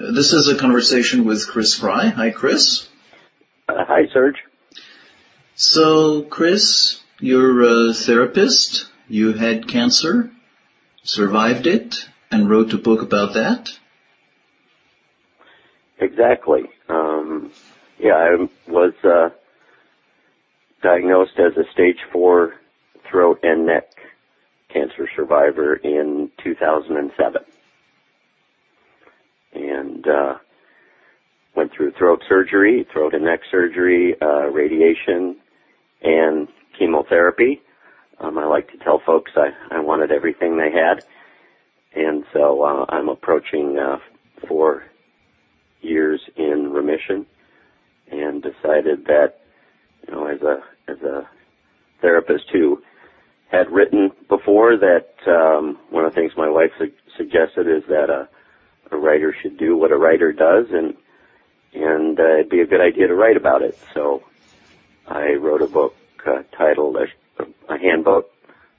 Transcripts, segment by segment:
This is a conversation with Chris Fry. Hi, Chris. Uh, hi, Serge. So, Chris, you're a therapist. You had cancer, survived it, and wrote a book about that. Exactly. Um, yeah, I was uh, diagnosed as a stage four throat and neck cancer survivor in 2007. And uh, went through throat surgery, throat and neck surgery, uh, radiation, and chemotherapy. Um, I like to tell folks I, I wanted everything they had. And so uh, I'm approaching uh, four years in remission and decided that, you know, as a, as a therapist who had written before that um, one of the things my wife su- suggested is that a, a writer should do what a writer does, and and uh, it'd be a good idea to write about it. So I wrote a book uh, titled a, a handbook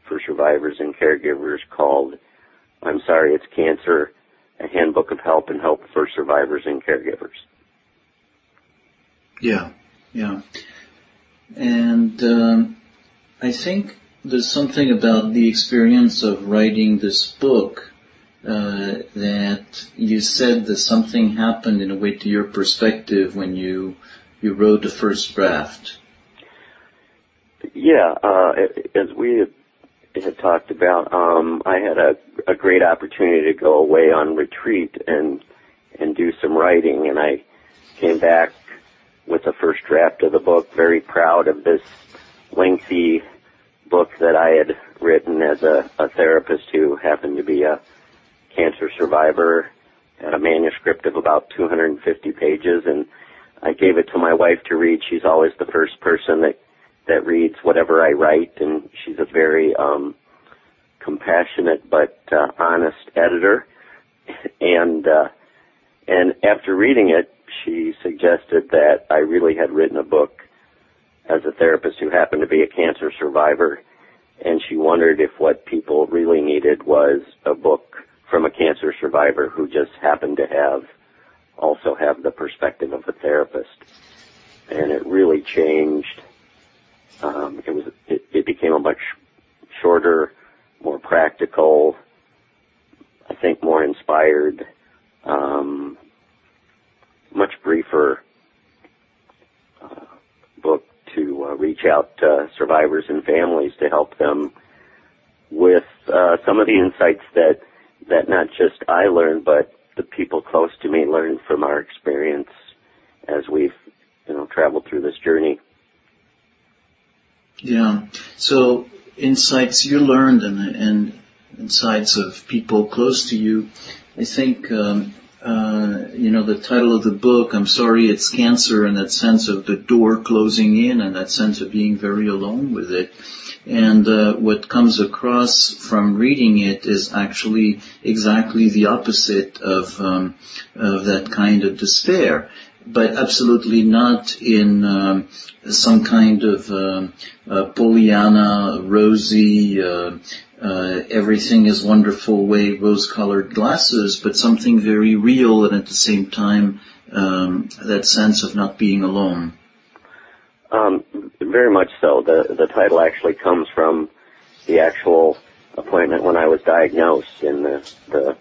for survivors and caregivers called "I'm Sorry It's Cancer: A Handbook of Help and Hope for Survivors and Caregivers." Yeah, yeah, and um, I think there's something about the experience of writing this book uh, that you said that something happened in a way to your perspective when you you wrote the first draft. Yeah, uh, as we had, had talked about, um, I had a, a great opportunity to go away on retreat and and do some writing, and I came back with the first draft of the book, very proud of this lengthy book that I had written as a, a therapist who happened to be a cancer survivor, a manuscript of about 250 pages, and I gave it to my wife to read. She's always the first person that that reads whatever I write, and she's a very um, compassionate but uh, honest editor. And uh, and after reading it, she suggested that I really had written a book as a therapist who happened to be a cancer survivor, and she wondered if what people really needed was a book from a cancer survivor who just happened to have also have the perspective of a therapist. And it really changed. Um, it was it, it became a much shorter, more practical, I think more inspired, um, much briefer uh, book to uh, reach out to survivors and families to help them with uh, some of the insights that that not just I learned, but the people close to me learned from our experience as we've you know traveled through this journey. Yeah. So insights you learned and, and insights of people close to you. I think um, uh, you know, the title of the book, I'm sorry it's cancer, and that sense of the door closing in and that sense of being very alone with it. And uh, what comes across from reading it is actually exactly the opposite of, um, of that kind of despair but absolutely not in um, some kind of um, uh, Pollyanna, rosy, uh, everything is wonderful way, rose-colored glasses, but something very real and at the same time um, that sense of not being alone. Um, very much so. The the title actually comes from the actual appointment when I was diagnosed, and the the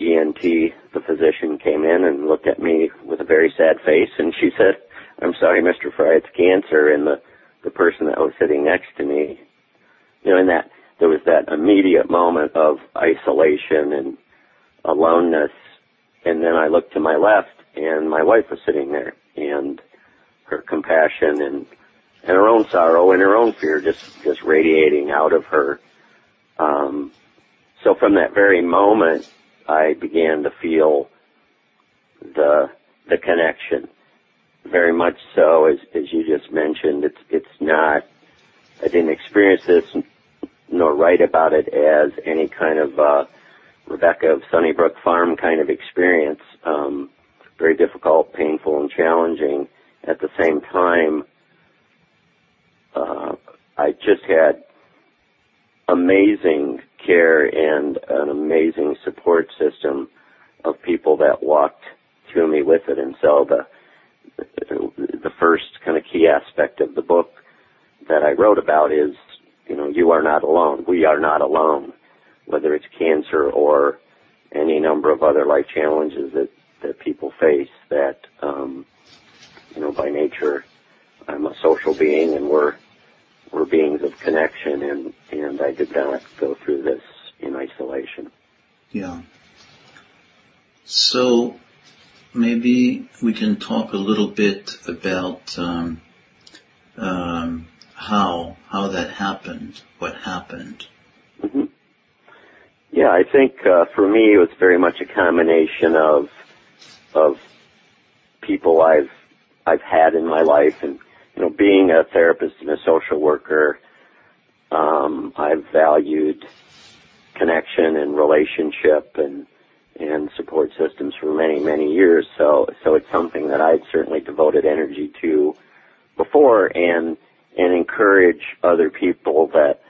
ENT, the physician, came in and looked at me with a very sad face, and she said, "I'm sorry, Mr. Fry, it's cancer." And the the person that was sitting next to me you know, in that there was that immediate moment of isolation and aloneness. And then I looked to my left and my wife was sitting there and her compassion and, and her own sorrow and her own fear just, just radiating out of her. Um, so from that very moment, I began to feel the, the connection. Very much so, as, as you just mentioned, it's, it's not, I didn't experience this nor write about it as any kind of uh, Rebecca of Sunnybrook Farm kind of experience. Um, very difficult, painful, and challenging. At the same time, uh, I just had amazing care and an amazing support system of people that walked through me with it. And so the the first kind of key aspect of the book that I wrote about is, you know, you are not alone. We are not alone, whether it's cancer or any number of other life challenges that that people face. That um, you know, by nature, I'm a social being, and we're we're beings of connection, and and I did not go through this in isolation. Yeah. So maybe we can talk a little bit about um, um, how how that happened, what happened. Mm-hmm. Yeah, I think uh, for me it was very much a combination of of people I've I've had in my life, and you know, being a therapist and a social worker, um, I've valued connection and relationship and and support systems for many many years. So so it's something that I've certainly devoted energy to before, and and encourage other people that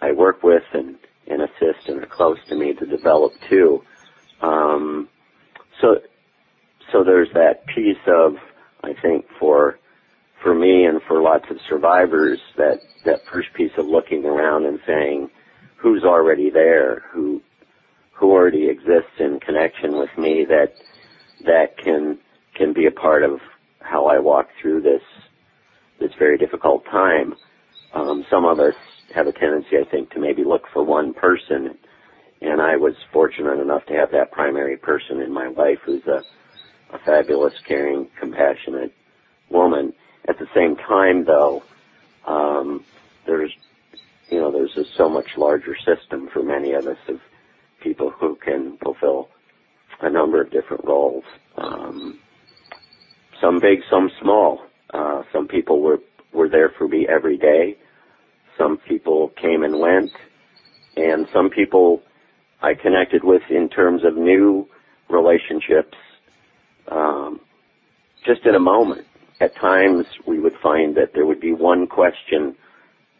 I work with and and assist and are close to me to develop too. Um, so so there's that piece of I think for for me and for lots of survivors that that first piece of looking around and saying who's already there who who already exists in connection with me that that can can be a part of how I walk through this this very difficult time. Um, some of us have a tendency, I think, to maybe look for one person, and I was fortunate enough to have that primary person in my life who's a a fabulous, caring, compassionate woman. At the same time, though, um, there's you know there's a so much larger system for many of us of people who can fulfill a number of different roles. Um, some big, some small. Uh, some people were were there for me every day. Some people came and went, and some people I connected with in terms of new relationships um, just in a moment. At times, we would find that there would be one question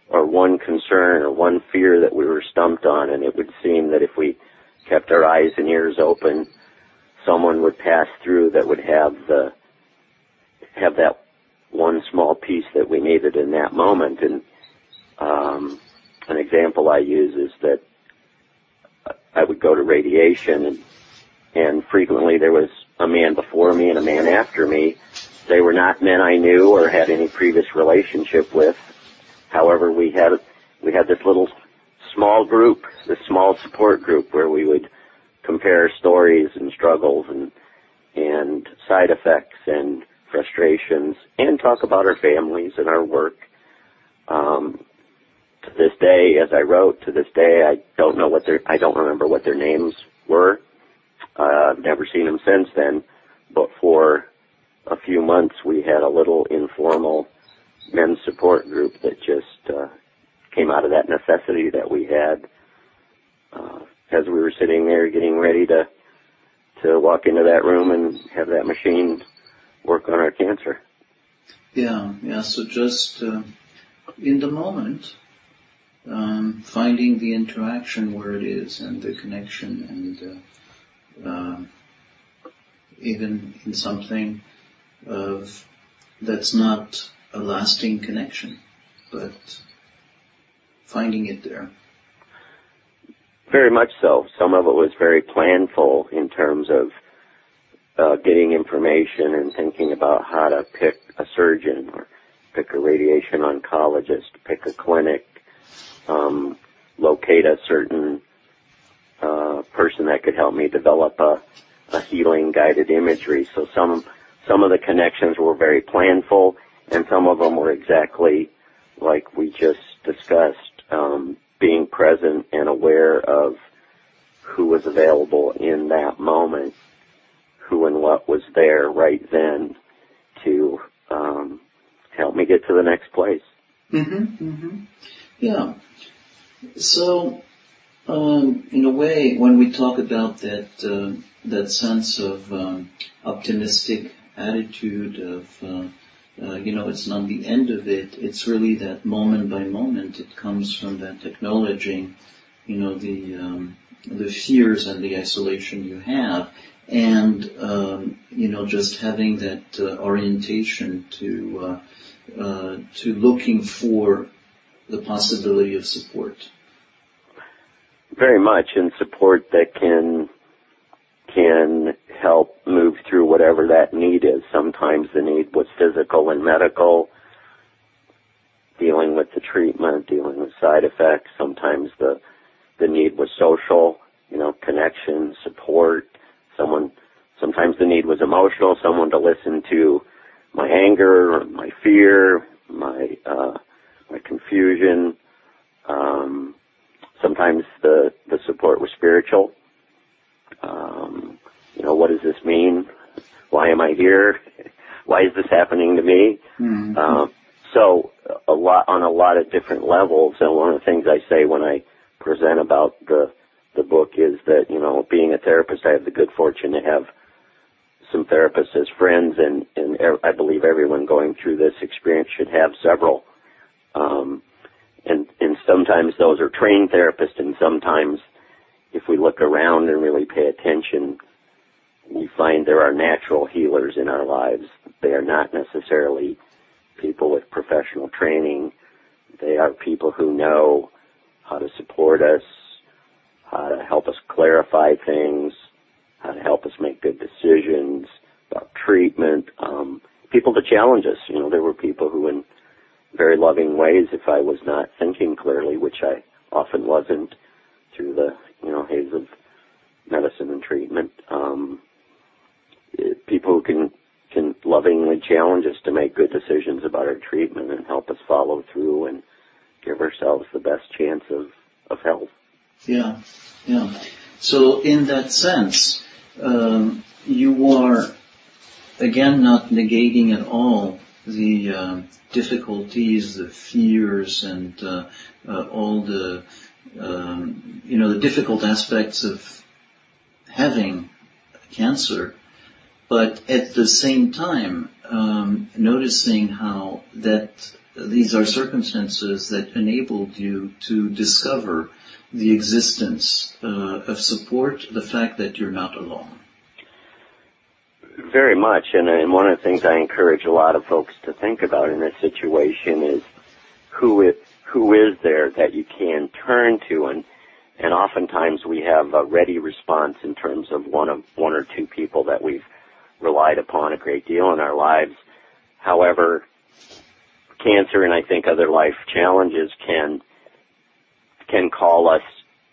or one concern or one fear that we were stumped on, and it would seem that if we kept our eyes and ears open, someone would pass through that would have the have that small piece that we needed in that moment. And um, an example I use is that I would go to radiation, and and frequently there was a man before me and a man after me. They were not men I knew or had any previous relationship with. However, we had we had this little small group, this small support group where we would compare stories and struggles and and side effects and frustrations and talk about our families and our work. Um, to this day, as I wrote, to this day, I don't know what their I don't remember what their names were. Uh, I've never seen them since then, but for a few months we had a little informal men's support group that just uh, came out of that necessity that we had uh, as we were sitting there getting ready to to walk into that room and have that machine work on our cancer. Yeah, yeah. So just uh, in the moment, um, finding the interaction where it is and the connection and uh, uh, even in something of that's not a lasting connection, but finding it there. Very much so. Some of it was very planful in terms of uh, getting information and thinking about how to pick a surgeon or pick a radiation oncologist, pick a clinic, um, locate a certain uh, person that could help me develop a, a healing guided imagery. So some some of the connections were very planful, and some of them were exactly like we just discussed, um, being present and aware of who was available in that moment, who and what was there right then to um, help me get to the next place. Mm-hmm, mm-hmm. Yeah. So um, in a way, when we talk about that uh, that sense of um, optimistic attitude of uh, uh, you know it's not the end of it. It's really that moment by moment. It comes from that acknowledging you know the um, the fears and the isolation you have, and um, you know just having that uh, orientation to uh, uh, to looking for the possibility of support. Very much, and support that can can help move through whatever that need is. Sometimes the need was physical and medical, dealing with the treatment, dealing with side effects. Sometimes the the need was social, you know, connection, support, someone sometimes the need was emotional, someone to listen to my anger, my fear, my uh my confusion. Um sometimes the the support was spiritual. Um you know, what does this mean? Why am I here? Why is this happening to me? Mm-hmm. Um, so a lot on a lot of different levels. And one of the things I say when I present about the the book is that you know being a therapist, I have the good fortune to have some therapists as friends, and and I believe everyone going through this experience should have several. Um, and and sometimes those are trained therapists, and sometimes if we look around and really pay attention, we find there are natural healers in our lives. They are not necessarily people with professional training. They are people who know how to support us, how to help us clarify things, how to help us make good decisions about treatment, um, people to challenge us. You know, there were people who in very loving ways, if I was not thinking clearly, which I often wasn't through the, you know, haze of medicine and treatment, um, people who can can lovingly challenge us to make good decisions about our treatment and help us follow through and give ourselves the best chance of, of health. Yeah, yeah. So in that sense, um, you are again not negating at all the uh, difficulties, the fears, and uh, uh, all the um, you know the difficult aspects of having cancer but at the same time, um, noticing how that these are circumstances that enabled you to discover the existence uh, of support, the fact that you're not alone. Very much, and, and one of the things I encourage a lot of folks to think about in this situation is who is, who is there that you can turn to, and and oftentimes we have a ready response in terms of one of one or two people that we've relied upon a great deal in our lives. However, cancer and I think other life challenges can can call us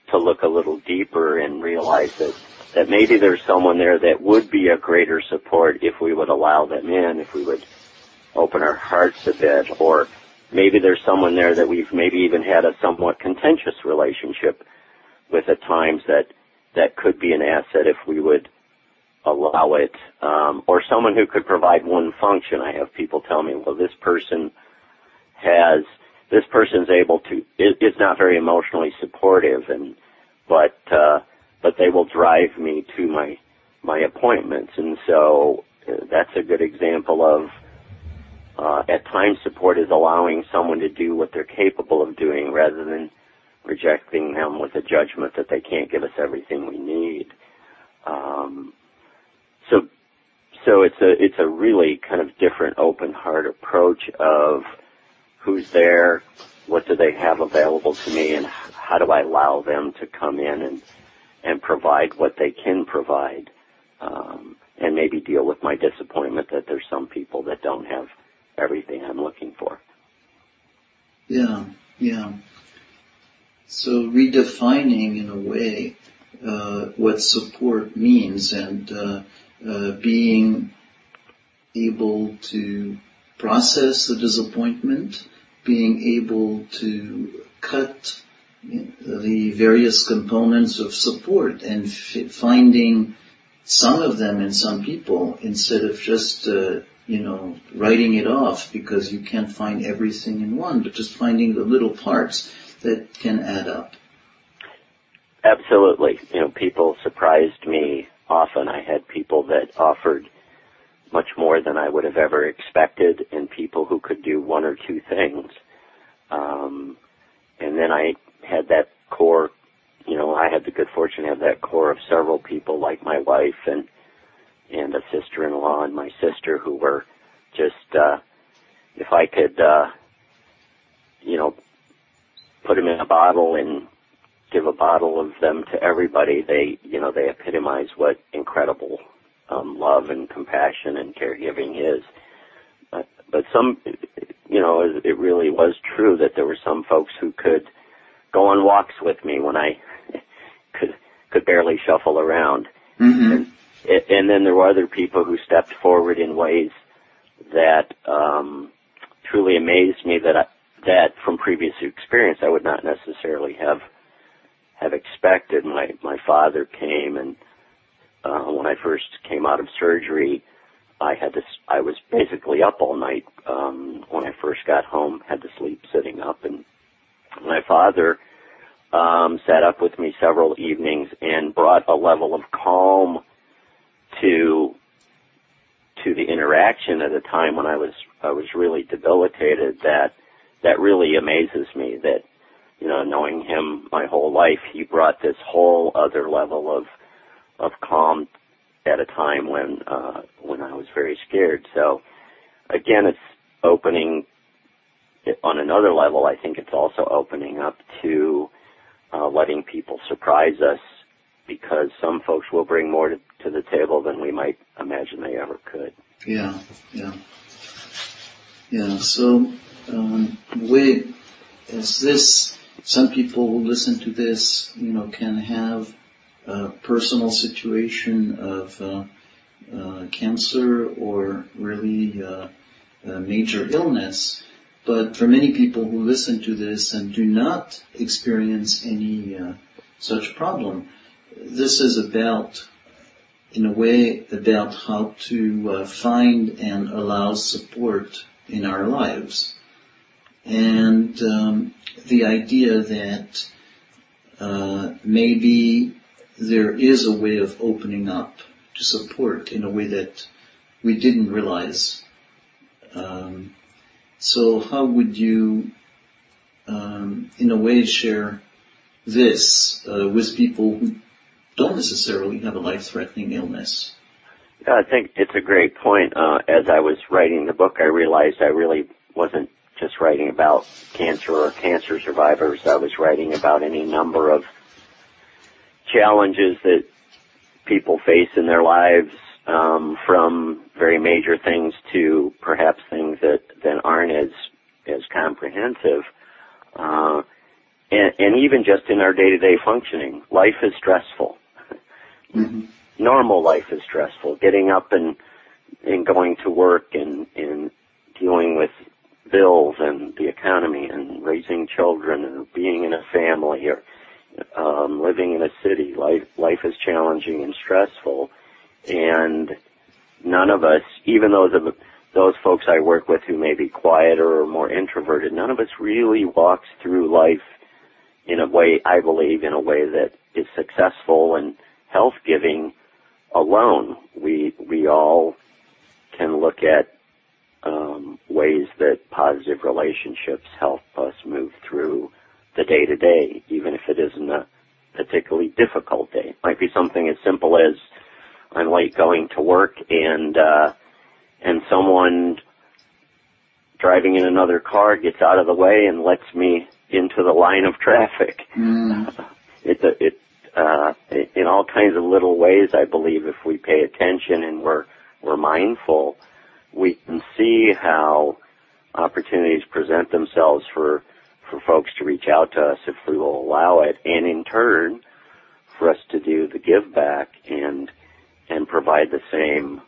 to look a little deeper and realize that that maybe there's someone there that would be a greater support if we would allow them in, if we would open our hearts a bit, or maybe there's someone there that we've maybe even had a somewhat contentious relationship with at times that that could be an asset if we would allow it, um, or someone who could provide one function. I have people tell me, well, this person has, this person's able to, is, not very emotionally supportive, and but uh, but they will drive me to my my appointments, and so uh, that's a good example of. Uh, at times, support is allowing someone to do what they're capable of doing rather than rejecting them with a judgment that they can't give us everything we need. Um, so so it's a it's a really kind of different open heart approach of who's there, what do they have available to me, and how do I allow them to come in and and provide what they can provide, um, and maybe deal with my disappointment that there's some people that don't have everything I'm looking for. Yeah, yeah. So redefining in a way uh, what support means and uh, uh, being able to process the disappointment, being able to cut the various components of support and f- finding some of them in some people instead of just uh, you know writing it off because you can't find everything in one, but just finding the little parts that can add up. Absolutely. You know, people surprised me often I had people that offered much more than I would have ever expected and people who could do one or two things. Um, and then I had that core, you know, I had the good fortune to have that core of several people like my wife and and a sister-in-law and my sister who were just, uh, if I could, uh, you know, put them in a bottle and give a bottle of them to everybody, they, you know, they epitomize what incredible um, love and compassion and caregiving is. But, but some, you know, it really was true that there were some folks who could go on walks with me when I could could barely shuffle around. Mm-hmm. And, and then there were other people who stepped forward in ways that um, truly amazed me that I, that from previous experience I would not necessarily have have expected. My my father came and I first came out of surgery, I had to I was basically up all night um, when I first got home. Had to sleep sitting up, and my father um, sat up with me several evenings and brought a level of calm to to the interaction at a time when I was I was really debilitated that that really amazes me that you know knowing him my whole life he brought this whole other level of of calm at a time when uh when I was very scared. So again it's opening on another level I think it's also opening up to uh letting people surprise us because some folks will bring more to, to the table than we might imagine they ever could. Yeah yeah. Yeah so um, way is this, some people who listen to this, you know, can have personal situation of uh, uh, cancer or really uh, major illness. But for many people who listen to this and do not experience any uh, such problem, this is about, in a way, about how to uh, find and allow support in our lives and um, the idea that uh, maybe there is a way of opening up to support in a way that we didn't realize. Um, so how would you, um, in a way, share this uh, with people who don't necessarily have a life-threatening illness? Yeah, I think it's a great point. Uh, as I was writing the book, I realized I really wasn't just writing about cancer or cancer survivors. I was writing about any number of challenges that people face in their lives, um, from very major things to perhaps things that, that aren't as as comprehensive. Uh, and, and even just in our day-to-day functioning, life is stressful. Mm-hmm. Normal life is stressful. Getting up and and going to work and and dealing with bills and the economy and raising children and being in a family or um, living in a city. Life life is challenging and stressful, and none of us, even those of those folks I work with who may be quieter or more introverted, none of us really walks through life in a way I believe in a way that is successful and health giving alone. We we all can look at um, ways that positive relationships help us move through the day to day, even if it isn't a particularly difficult day. It might be something as simple as I'm late going to work and uh, and someone driving in another car gets out of the way and lets me into the line of traffic. Mm. It's a, it uh, in all kinds of little ways. I believe if we pay attention and we're we're mindful, we can see how opportunities present themselves for for folks to reach out to us if we will allow it, and in turn, for us to do the give back and and provide the same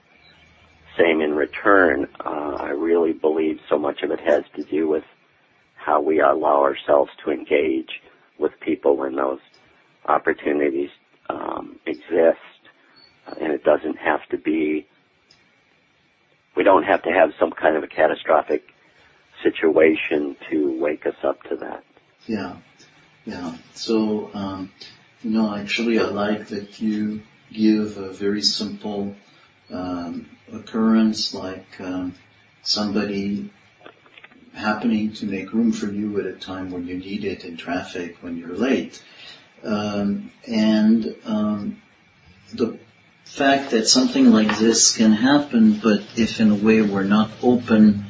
same in return. Uh, I really believe so much of it has to do with how we allow ourselves to engage with people when those opportunities um, exist, and it doesn't have to be we don't have to have some kind of a catastrophic situation to wake us up to that. Yeah, yeah. So, um, you know, actually, I like that you give a very simple um, occurrence, like um, somebody happening to make room for you at a time when you need it in traffic when you're late, um, and um, the fact that something like this can happen, but if in a way we're not open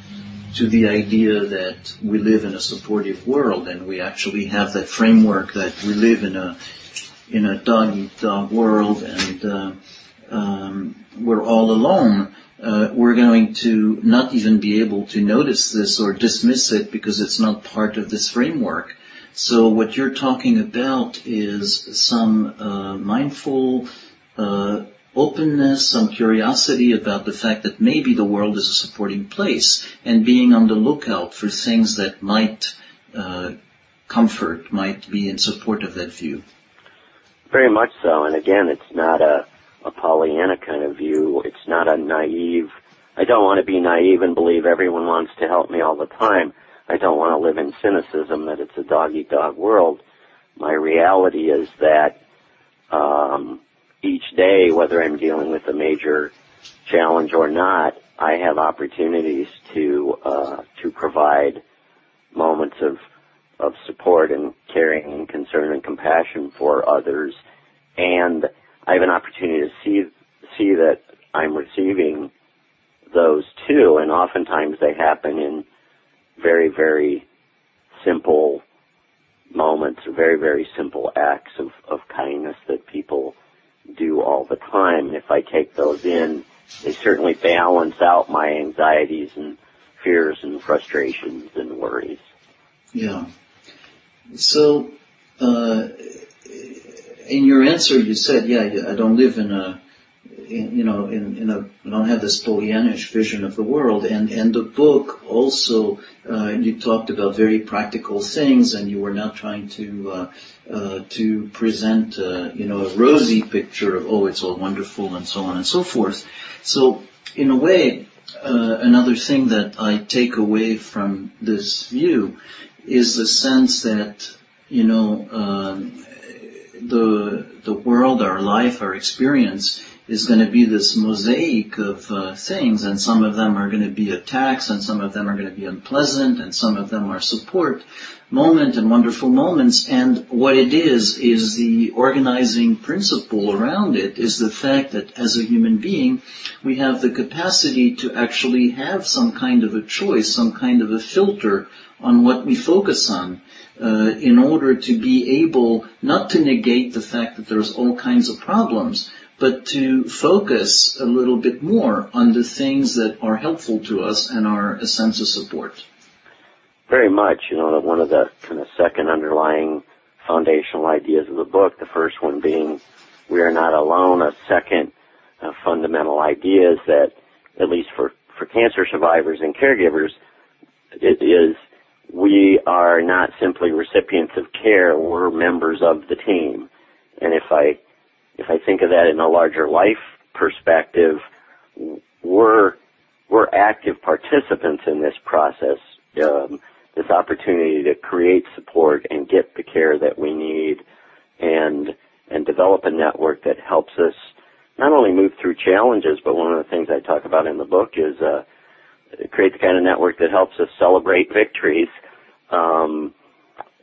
to the idea that we live in a supportive world and we actually have that framework that we live in a in a dog eat dog world and uh, um, we're all alone, uh, we're going to not even be able to notice this or dismiss it because it's not part of this framework. So what you're talking about is some uh, mindful uh, openness, some curiosity about the fact that maybe the world is a supporting place, and being on the lookout for things that might uh, comfort, might be in support of that view. Very much so, and again, it's not a, a Pollyanna kind of view. It's not a naive. I don't want to be naive and believe everyone wants to help me all the time. I don't want to live in cynicism that it's a dog eat dog world. My reality is that um, each day, whether I'm dealing with a major challenge or not, I have opportunities to uh, to provide moments of of support and caring and concern and compassion for others, and I have an opportunity to see see that I'm receiving those too, and oftentimes they happen in very very simple moments, very very simple acts of, of kindness that people do all the time. If I take those in, they certainly balance out my anxieties and fears and frustrations and worries. Yeah. So, uh, in your answer, you said, yeah, I don't live in a you know, in, in a, I don't have this Pollyannish vision of the world. And, and the book also, uh, you talked about very practical things and you were not trying to, uh, uh, to present, uh, you know, a rosy picture of, oh, it's all wonderful and so on and so forth. So, in a way, uh, another thing that I take away from this view is the sense that, you know, um, the the world, our life, our experience is going to be this mosaic of uh, things, and some of them are going to be attacks, and some of them are going to be unpleasant, and some of them are support moment and wonderful moments. And what it is is the organizing principle around it is the fact that as a human being, we have the capacity to actually have some kind of a choice, some kind of a filter on what we focus on. Uh, in order to be able not to negate the fact that there's all kinds of problems, but to focus a little bit more on the things that are helpful to us and are a sense of support. Very much. You know, one of the kind of second underlying foundational ideas of the book, the first one being we are not alone. A second uh, fundamental idea is that, at least for, for cancer survivors and caregivers, it is we are not simply recipients of care, we're members of the team. And if I if I think of that in a larger life perspective, we're we're active participants in this process. Um, this opportunity to create support and get the care that we need, and and develop a network that helps us not only move through challenges, but one of the things I talk about in the book is uh, create the kind of network that helps us celebrate victories. Um,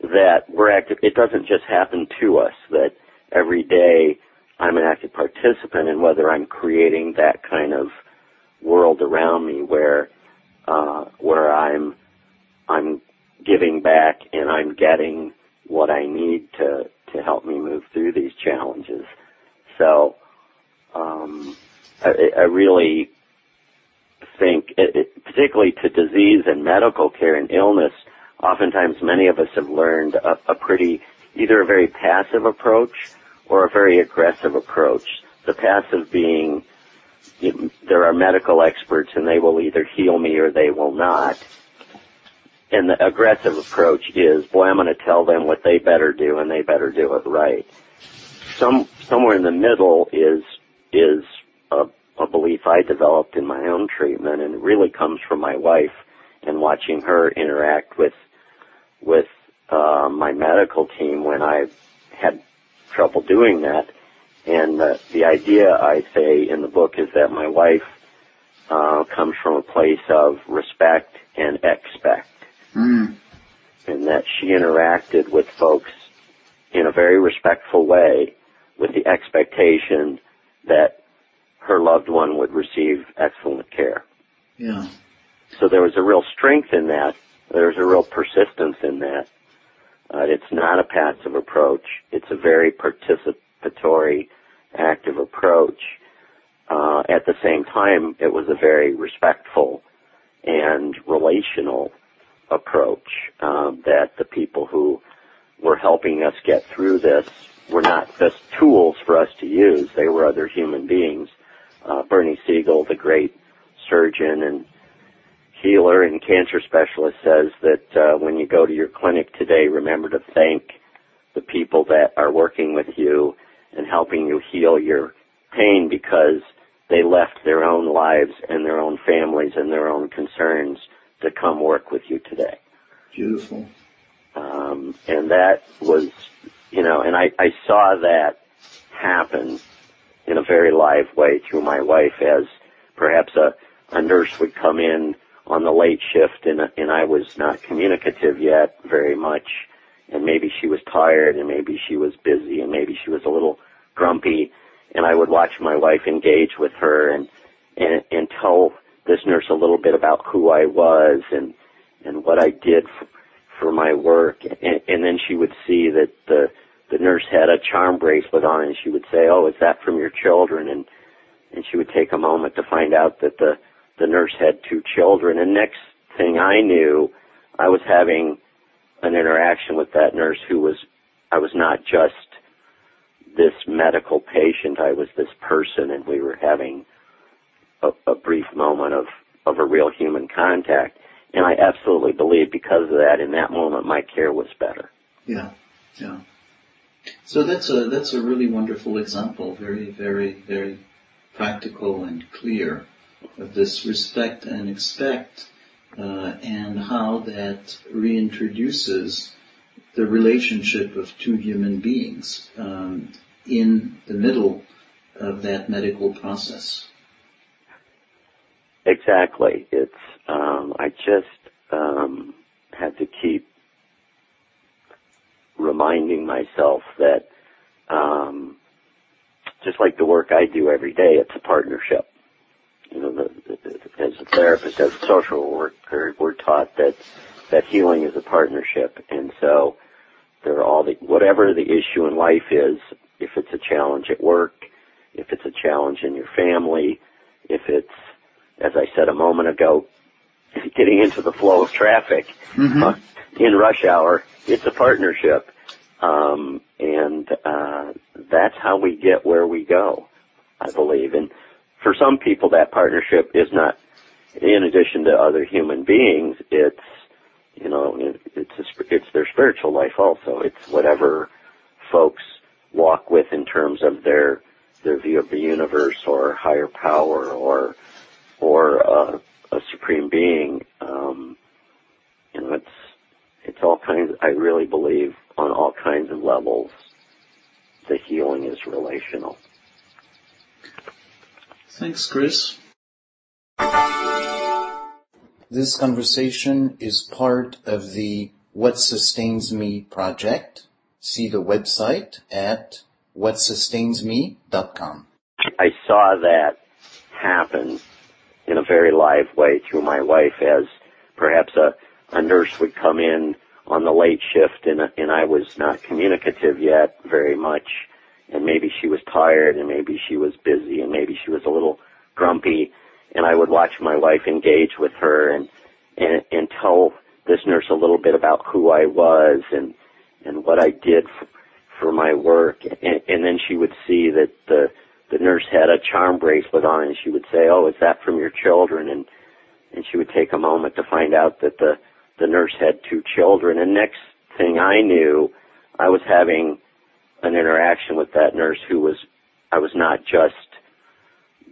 that we're active. It doesn't just happen to us. That every day I'm an active participant in whether I'm creating that kind of world around me where uh, where I'm I'm giving back and I'm getting what I need to to help me move through these challenges. So um, I, I really think, it, it, particularly to disease and medical care and illness, oftentimes many of us have learned a, a pretty either a very passive approach or a very aggressive approach. The passive being, there are medical experts and they will either heal me or they will not. And the aggressive approach is, boy, I'm going to tell them what they better do and they better do it right. Some, somewhere in the middle is, is a, a belief I developed in my own treatment and it really comes from my wife and watching her interact with, with, uh, my medical team when I had trouble doing that. And uh, the idea I say in the book is that my wife uh, comes from a place of respect and expect. Mm. And that she interacted with folks in a very respectful way with the expectation that her loved one would receive excellent care. Yeah. So there was a real strength in that. There was a real persistence in that. It's not a passive approach. It's a very participatory, active approach. Uh, at the same time, it was a very respectful and relational approach um, that the people who were helping us get through this were not just tools for us to use. They were other human beings. Uh, Bernie Siegel, the great surgeon and healer and cancer specialist says that uh, when you go to your clinic today, remember to thank the people that are working with you and helping you heal your pain because they left their own lives and their own families and their own concerns to come work with you today. Beautiful. Um, and that was, you know, and I, I saw that happen in a very live way through my wife as perhaps a, a nurse would come in on the late shift and, and I was not communicative yet very much. And maybe she was tired and maybe she was busy and maybe she was a little grumpy. And I would watch my wife engage with her and, and, and tell this nurse a little bit about who I was and, and what I did for, for my work. And, and then she would see that the, the nurse had a charm bracelet on and she would say, oh, is that from your children? And, and she would take a moment to find out that the, the nurse had two children. And next thing I knew, I was having an interaction with that nurse who was, I was not just this medical patient, I was this person and we were having a, a brief moment of, of a real human contact. And I absolutely believe because of that, in that moment, my care was better. Yeah, yeah. So that's a that's a really wonderful example. Very, very, very practical and clear this respect and expect, uh, and how that reintroduces the relationship of two human beings um, in the middle of that medical process. Exactly. It's um, I just um, had to keep reminding myself that um, just like the work I do every day, it's a partnership you know, the, the, as a therapist, as a social worker, we're taught that that healing is a partnership, and so there are all the whatever the issue in life is. If it's a challenge at work, if it's a challenge in your family, if it's, as I said a moment ago, getting into the flow of traffic mm-hmm. uh, in rush hour, it's a partnership, um, and uh, that's how we get where we go. I believe, and for some people that partnership is not in addition to other human beings it's you know it's a, it's their spiritual life also. It's whatever folks walk with in terms of their their view of the universe or higher power or or uh, a supreme being. Um you know it's it's all kinds I really believe on all kinds of levels the healing is relational Thanks, Chris. This conversation is part of the What Sustains Me project. See the website at whatsustainsme.com. I saw that happen in a very live way through my wife as perhaps a, a nurse would come in on the late shift and, and I was not communicative yet very much and maybe she was tired and maybe she was busy and maybe she was a little grumpy and I would watch my wife engage with her and and and tell this nurse a little bit about who I was and and what I did for, for my work and, and then she would see that the the nurse had a charm bracelet on and she would say, "Oh, is that from your children?" and and she would take a moment to find out that the the nurse had two children and next thing I knew I was having an interaction with that nurse who was, I was not just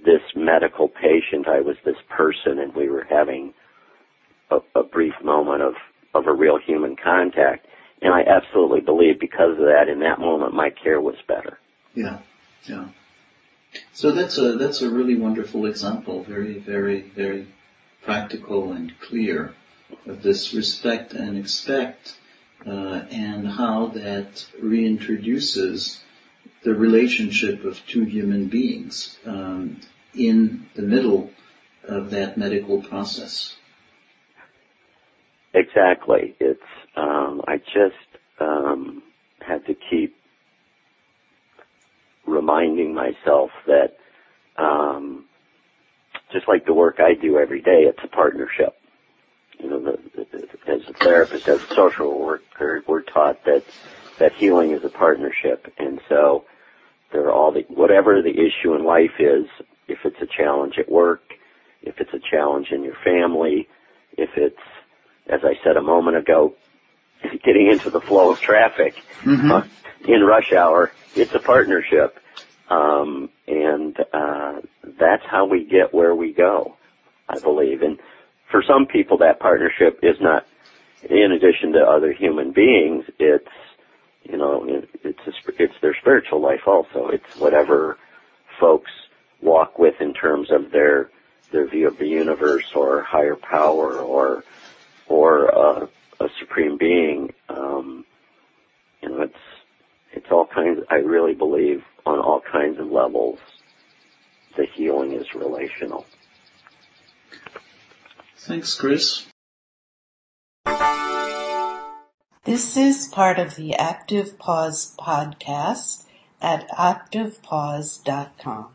this medical patient, I was this person and we were having a, a brief moment of, of a real human contact. And I absolutely believe because of that, in that moment, my care was better. Yeah, yeah. So that's a, that's a really wonderful example, very, very, very practical and clear of this respect and expect and how that reintroduces the relationship of two human beings um, in the middle of that medical process. Exactly. It's um, I just um, had to keep reminding myself that um, just like the work I do every day, it's a partnership. You know, the, the, as a therapist, as a social worker, we're taught that that healing is a partnership, and so there are all the whatever the issue in life is. If it's a challenge at work, if it's a challenge in your family, if it's, as I said a moment ago, getting into the flow of traffic mm-hmm. uh, in rush hour, it's a partnership. Um, and uh, that's how we get where we go, I believe. And for some people, that partnership is not, in addition to other human beings, it's you know, it's a, it's their spiritual life also. It's whatever folks walk with in terms of their their view of the universe or higher power or or uh, a supreme being. Um, you know, it's it's all kinds. I really believe on all kinds of levels, the healing is relational. Thanks, Chris. This is part of the Active Pause podcast at activepause.com.